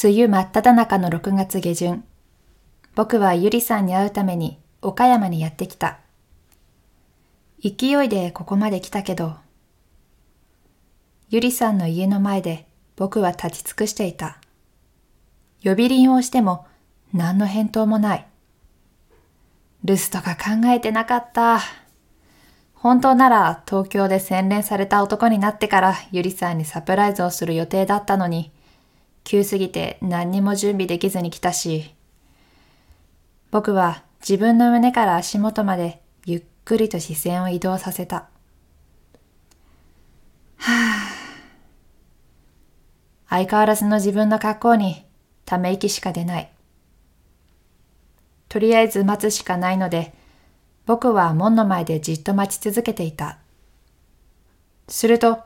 梅雨真っ只中の6月下旬、僕はゆりさんに会うために岡山にやってきた。勢いでここまで来たけど、ゆりさんの家の前で僕は立ち尽くしていた。呼び鈴をしても何の返答もない。留守とか考えてなかった。本当なら東京で洗練された男になってからゆりさんにサプライズをする予定だったのに、急すぎて何にも準備できずに来たし、僕は自分の胸から足元までゆっくりと視線を移動させた。はあ、相変わらずの自分の格好にため息しか出ない。とりあえず待つしかないので、僕は門の前でじっと待ち続けていた。すると、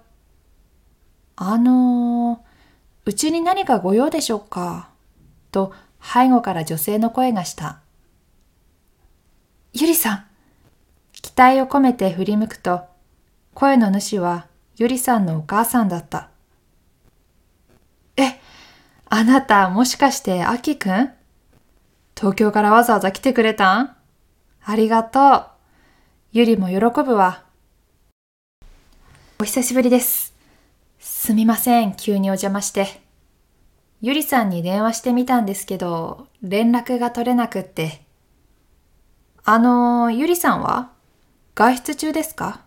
あのー、うちに何かご用でしょうか？と背後から女性の声がした。ゆりさん期待を込めて振り向くと、声の主はゆりさんのお母さんだった。え、あなたもしかしてあきくん東京からわざわざ来てくれたんありがとう。ゆりも喜ぶわ。お久しぶりです。すみません、急にお邪魔して。ゆりさんに電話してみたんですけど、連絡が取れなくって。あの、ゆりさんは？外出中ですか？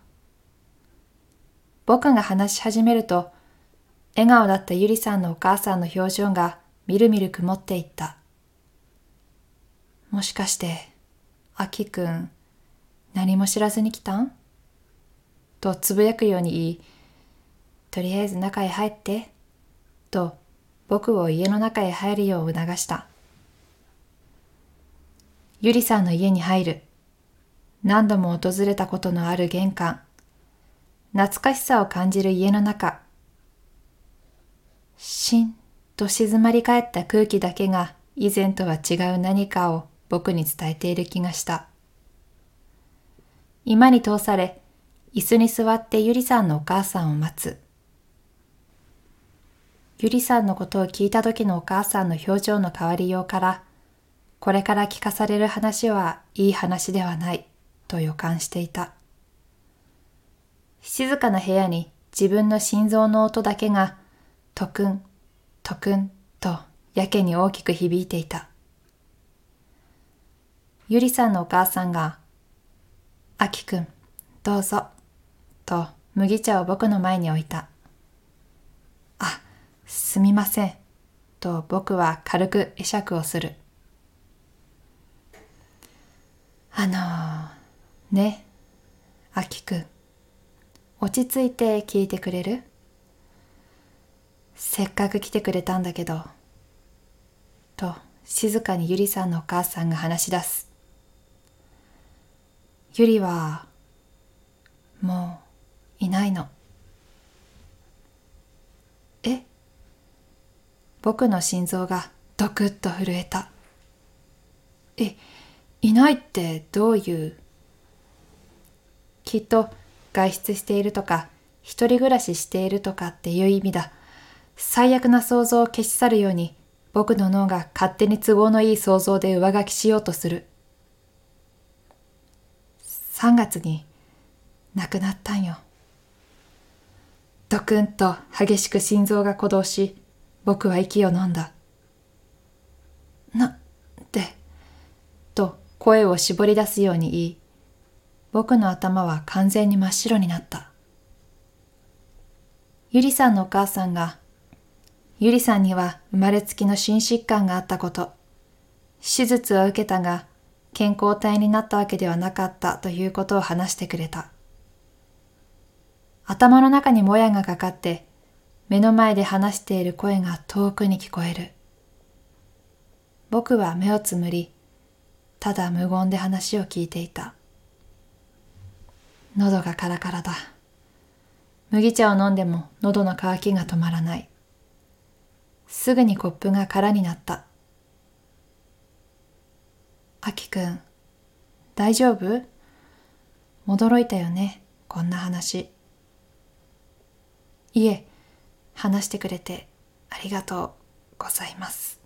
僕が話し始めると、笑顔だったゆりさんのお母さんの表情がみるみる曇っていった。もしかして、あきくん、何も知らずに来たん？とつぶやくように言い、とりあえず中へ入って、と僕を家の中へ入るよう促した。ゆりさんの家に入る。何度も訪れたことのある玄関。懐かしさを感じる家の中。しんと静まり返った空気だけが以前とは違う何かを僕に伝えている気がした。今に通され、椅子に座ってゆりさんのお母さんを待つ。ゆりさんのことを聞いた時のお母さんの表情の変わりようから、これから聞かされる話はいい話ではないと予感していた。静かな部屋に自分の心臓の音だけが、とくん、とくんとやけに大きく響いていた。ゆりさんのお母さんが、あきくん、どうぞ、と麦茶を僕の前に置いた。すみません、と僕は軽く会釈をする。あのー、ね、あきくん、落ち着いて聞いてくれる？せっかく来てくれたんだけど、と静かにゆりさんのお母さんが話し出す。ゆりはもういないの。僕の心臓がドクッと震えた。えいないってどういう？きっと外出しているとか一人暮らししているとかっていう意味だ。最悪な想像を消し去るように僕の脳が勝手に都合のいい想像で上書きしようとする。3月に亡くなったんよ。ドクンと激しく心臓が鼓動し、僕は息を飲んだ。な、って、と声を絞り出すように言い、僕の頭は完全に真っ白になった。ゆりさんのお母さんが、ゆりさんには生まれつきの心疾患があったこと、手術は受けたが、健康体になったわけではなかったということを話してくれた。頭の中にもやがかかって、目の前で話している声が遠くに聞こえる。僕は目をつむり、ただ無言で話を聞いていた。喉がカラカラだ。麦茶を飲んでも喉の渇きが止まらない。すぐにコップが空になった。あきくん、大丈夫？驚いたよね、こんな話。いえ、話してくれてありがとう。ございます。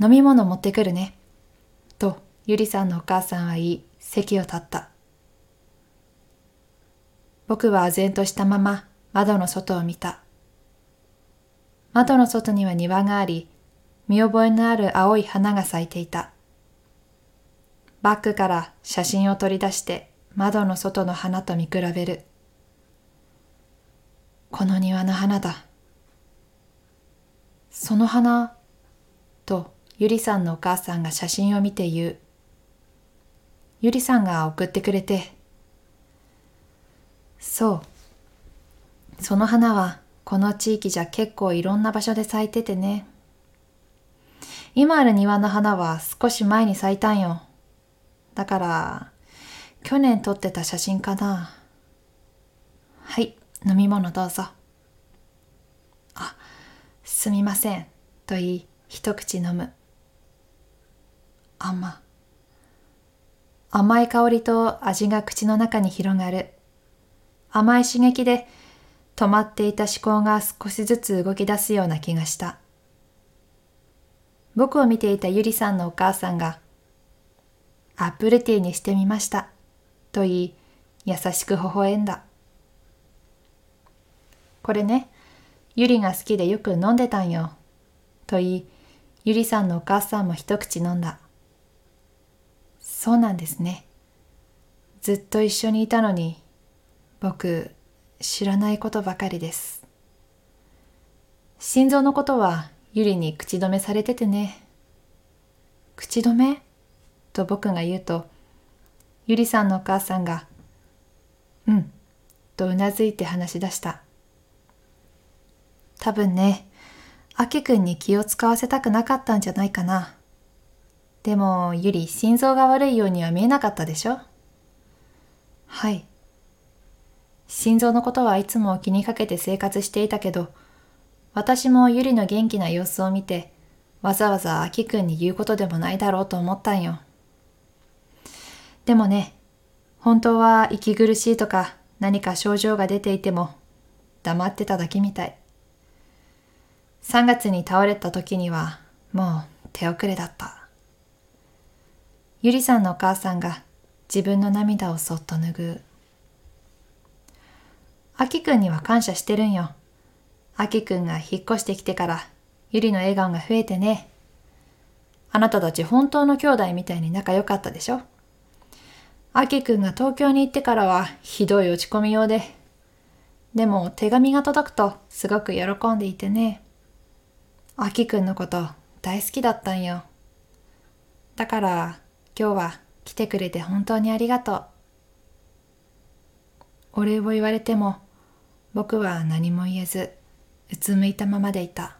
飲み物持ってくるね。と、ゆりさんのお母さんは言い、席を立った。僕は唖然としたまま窓の外を見た。窓の外には庭があり、見覚えのある青い花が咲いていた。バッグから写真を取り出して窓の外の花と見比べる。この庭の花だ。その花、とゆりさんのお母さんが写真を見て言う。ゆりさんが送ってくれて。そう。その花はこの地域じゃ結構いろんな場所で咲いててね。今ある庭の花は少し前に咲いたんよ。だから、去年撮ってた写真かな。はい、飲み物どうぞ。あ、すみません。と言い、一口飲む。甘。甘い香りと味が口の中に広がる。甘い刺激で止まっていた思考が少しずつ動き出すような気がした。僕を見ていたゆりさんのお母さんが、アップルティーにしてみました。と言い、優しく微笑んだ。これね、ゆりが好きでよく飲んでたんよ。と言い、ゆりさんのお母さんも一口飲んだ。そうなんですね。ずっと一緒にいたのに、僕、知らないことばかりです。心臓のことはゆりに口止めされててね。口止め？と僕が言うと、ゆりさんのお母さんが、うん、とうなずいて話し出した。多分ね、あきくんに気を使わせたくなかったんじゃないかな。でも、ゆり、心臓が悪いようには見えなかったでしょ？はい。心臓のことはいつも気にかけて生活していたけど、私もゆりの元気な様子を見て、わざわざあきくんに言うことでもないだろうと思ったんよ。でもね、本当は息苦しいとか何か症状が出ていても黙ってただけみたい。3月に倒れた時にはもう手遅れだった。ゆりさんのお母さんが自分の涙をそっと拭う。あきくんには感謝してるんよ。あきくんが引っ越してきてから、ゆりの笑顔が増えてね。あなたたち本当の兄弟みたいに仲良かったでしょあきくんが東京に行ってからはひどい落ち込みようで。でも手紙が届くとすごく喜んでいてね。あきくんのこと大好きだったんよ。だから今日は来てくれて本当にありがとう。お礼を言われても僕は何も言えずうつむいたままでいた。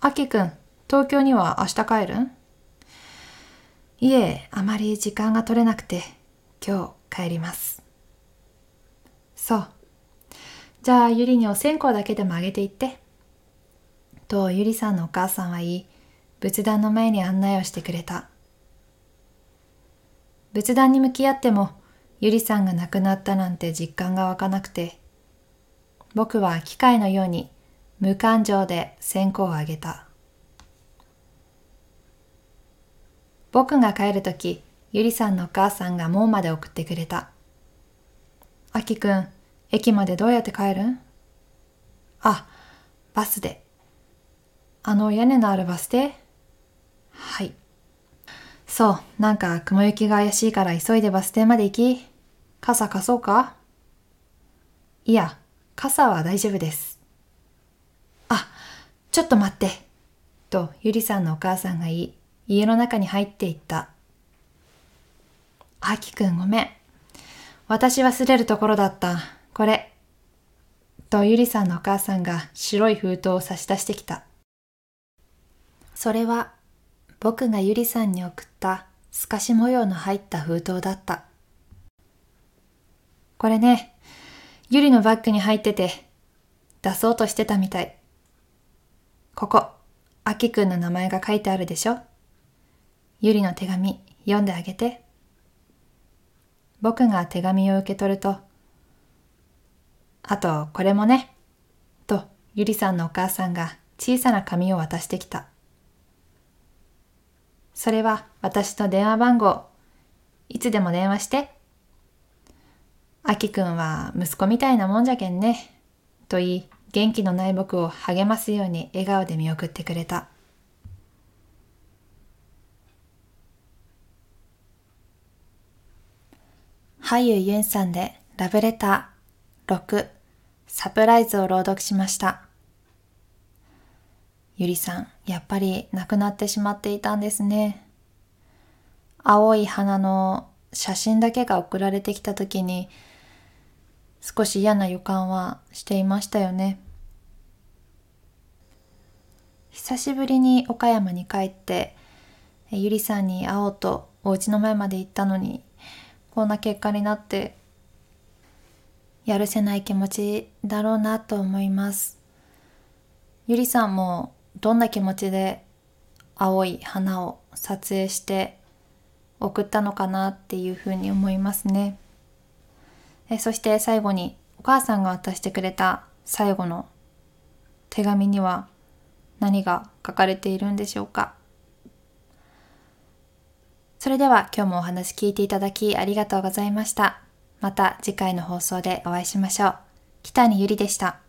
あきくん、東京には明日帰るん？いえ、あまり時間が取れなくて、今日帰ります。そう。じゃあ、ゆりにお線香だけでもあげていって。と、ゆりさんのお母さんは言い、仏壇の前に案内をしてくれた。仏壇に向き合っても、ゆりさんが亡くなったなんて実感が湧かなくて、僕は機械のように無感情で線香をあげた。僕が帰るとき、ゆりさんのお母さんが門まで送ってくれた。あきくん、駅までどうやって帰るん？あ、バスで。あの屋根のあるバス停？はい。そう、なんか雲行きが怪しいから急いでバス停まで行き。傘貸そうか？いや、傘は大丈夫です。あ、ちょっと待って。と、ゆりさんのお母さんが言い、家の中に入っていった。あきくんごめん。私忘れるところだった。これ。と、ゆりさんのお母さんが白い封筒を差し出してきた。それは、僕がゆりさんに送った透かし模様の入った封筒だった。これね、ゆりのバッグに入ってて、出そうとしてたみたい。ここ、あきくんの名前が書いてあるでしょゆりの手紙、読んであげて。僕が手紙を受け取ると、あと、これもね、とゆりさんのお母さんが小さな紙を渡してきた。それは私の電話番号。いつでも電話して。あきくんは息子みたいなもんじゃけんね。と言い、元気のない僕を励ますように笑顔で見送ってくれた。俳優ユンさんでラブレター6サプライズを朗読しました。ゆりさん、やっぱり亡くなってしまっていたんですね。青い花の写真だけが送られてきた時に少し嫌な予感はしていましたよね。久しぶりに岡山に帰ってゆりさんに会おうとお家の前まで行ったのにこんな結果になってやるせない気持ちだろうなと思いますゆりさんもどんな気持ちで青い花を撮影して送ったのかなっていうふうに思いますねえそして最後にお母さんが渡してくれた最後の手紙には何が書かれているんでしょうかそれでは今日もお話聞いていただきありがとうございました。また次回の放送でお会いしましょう。北にゆりでした。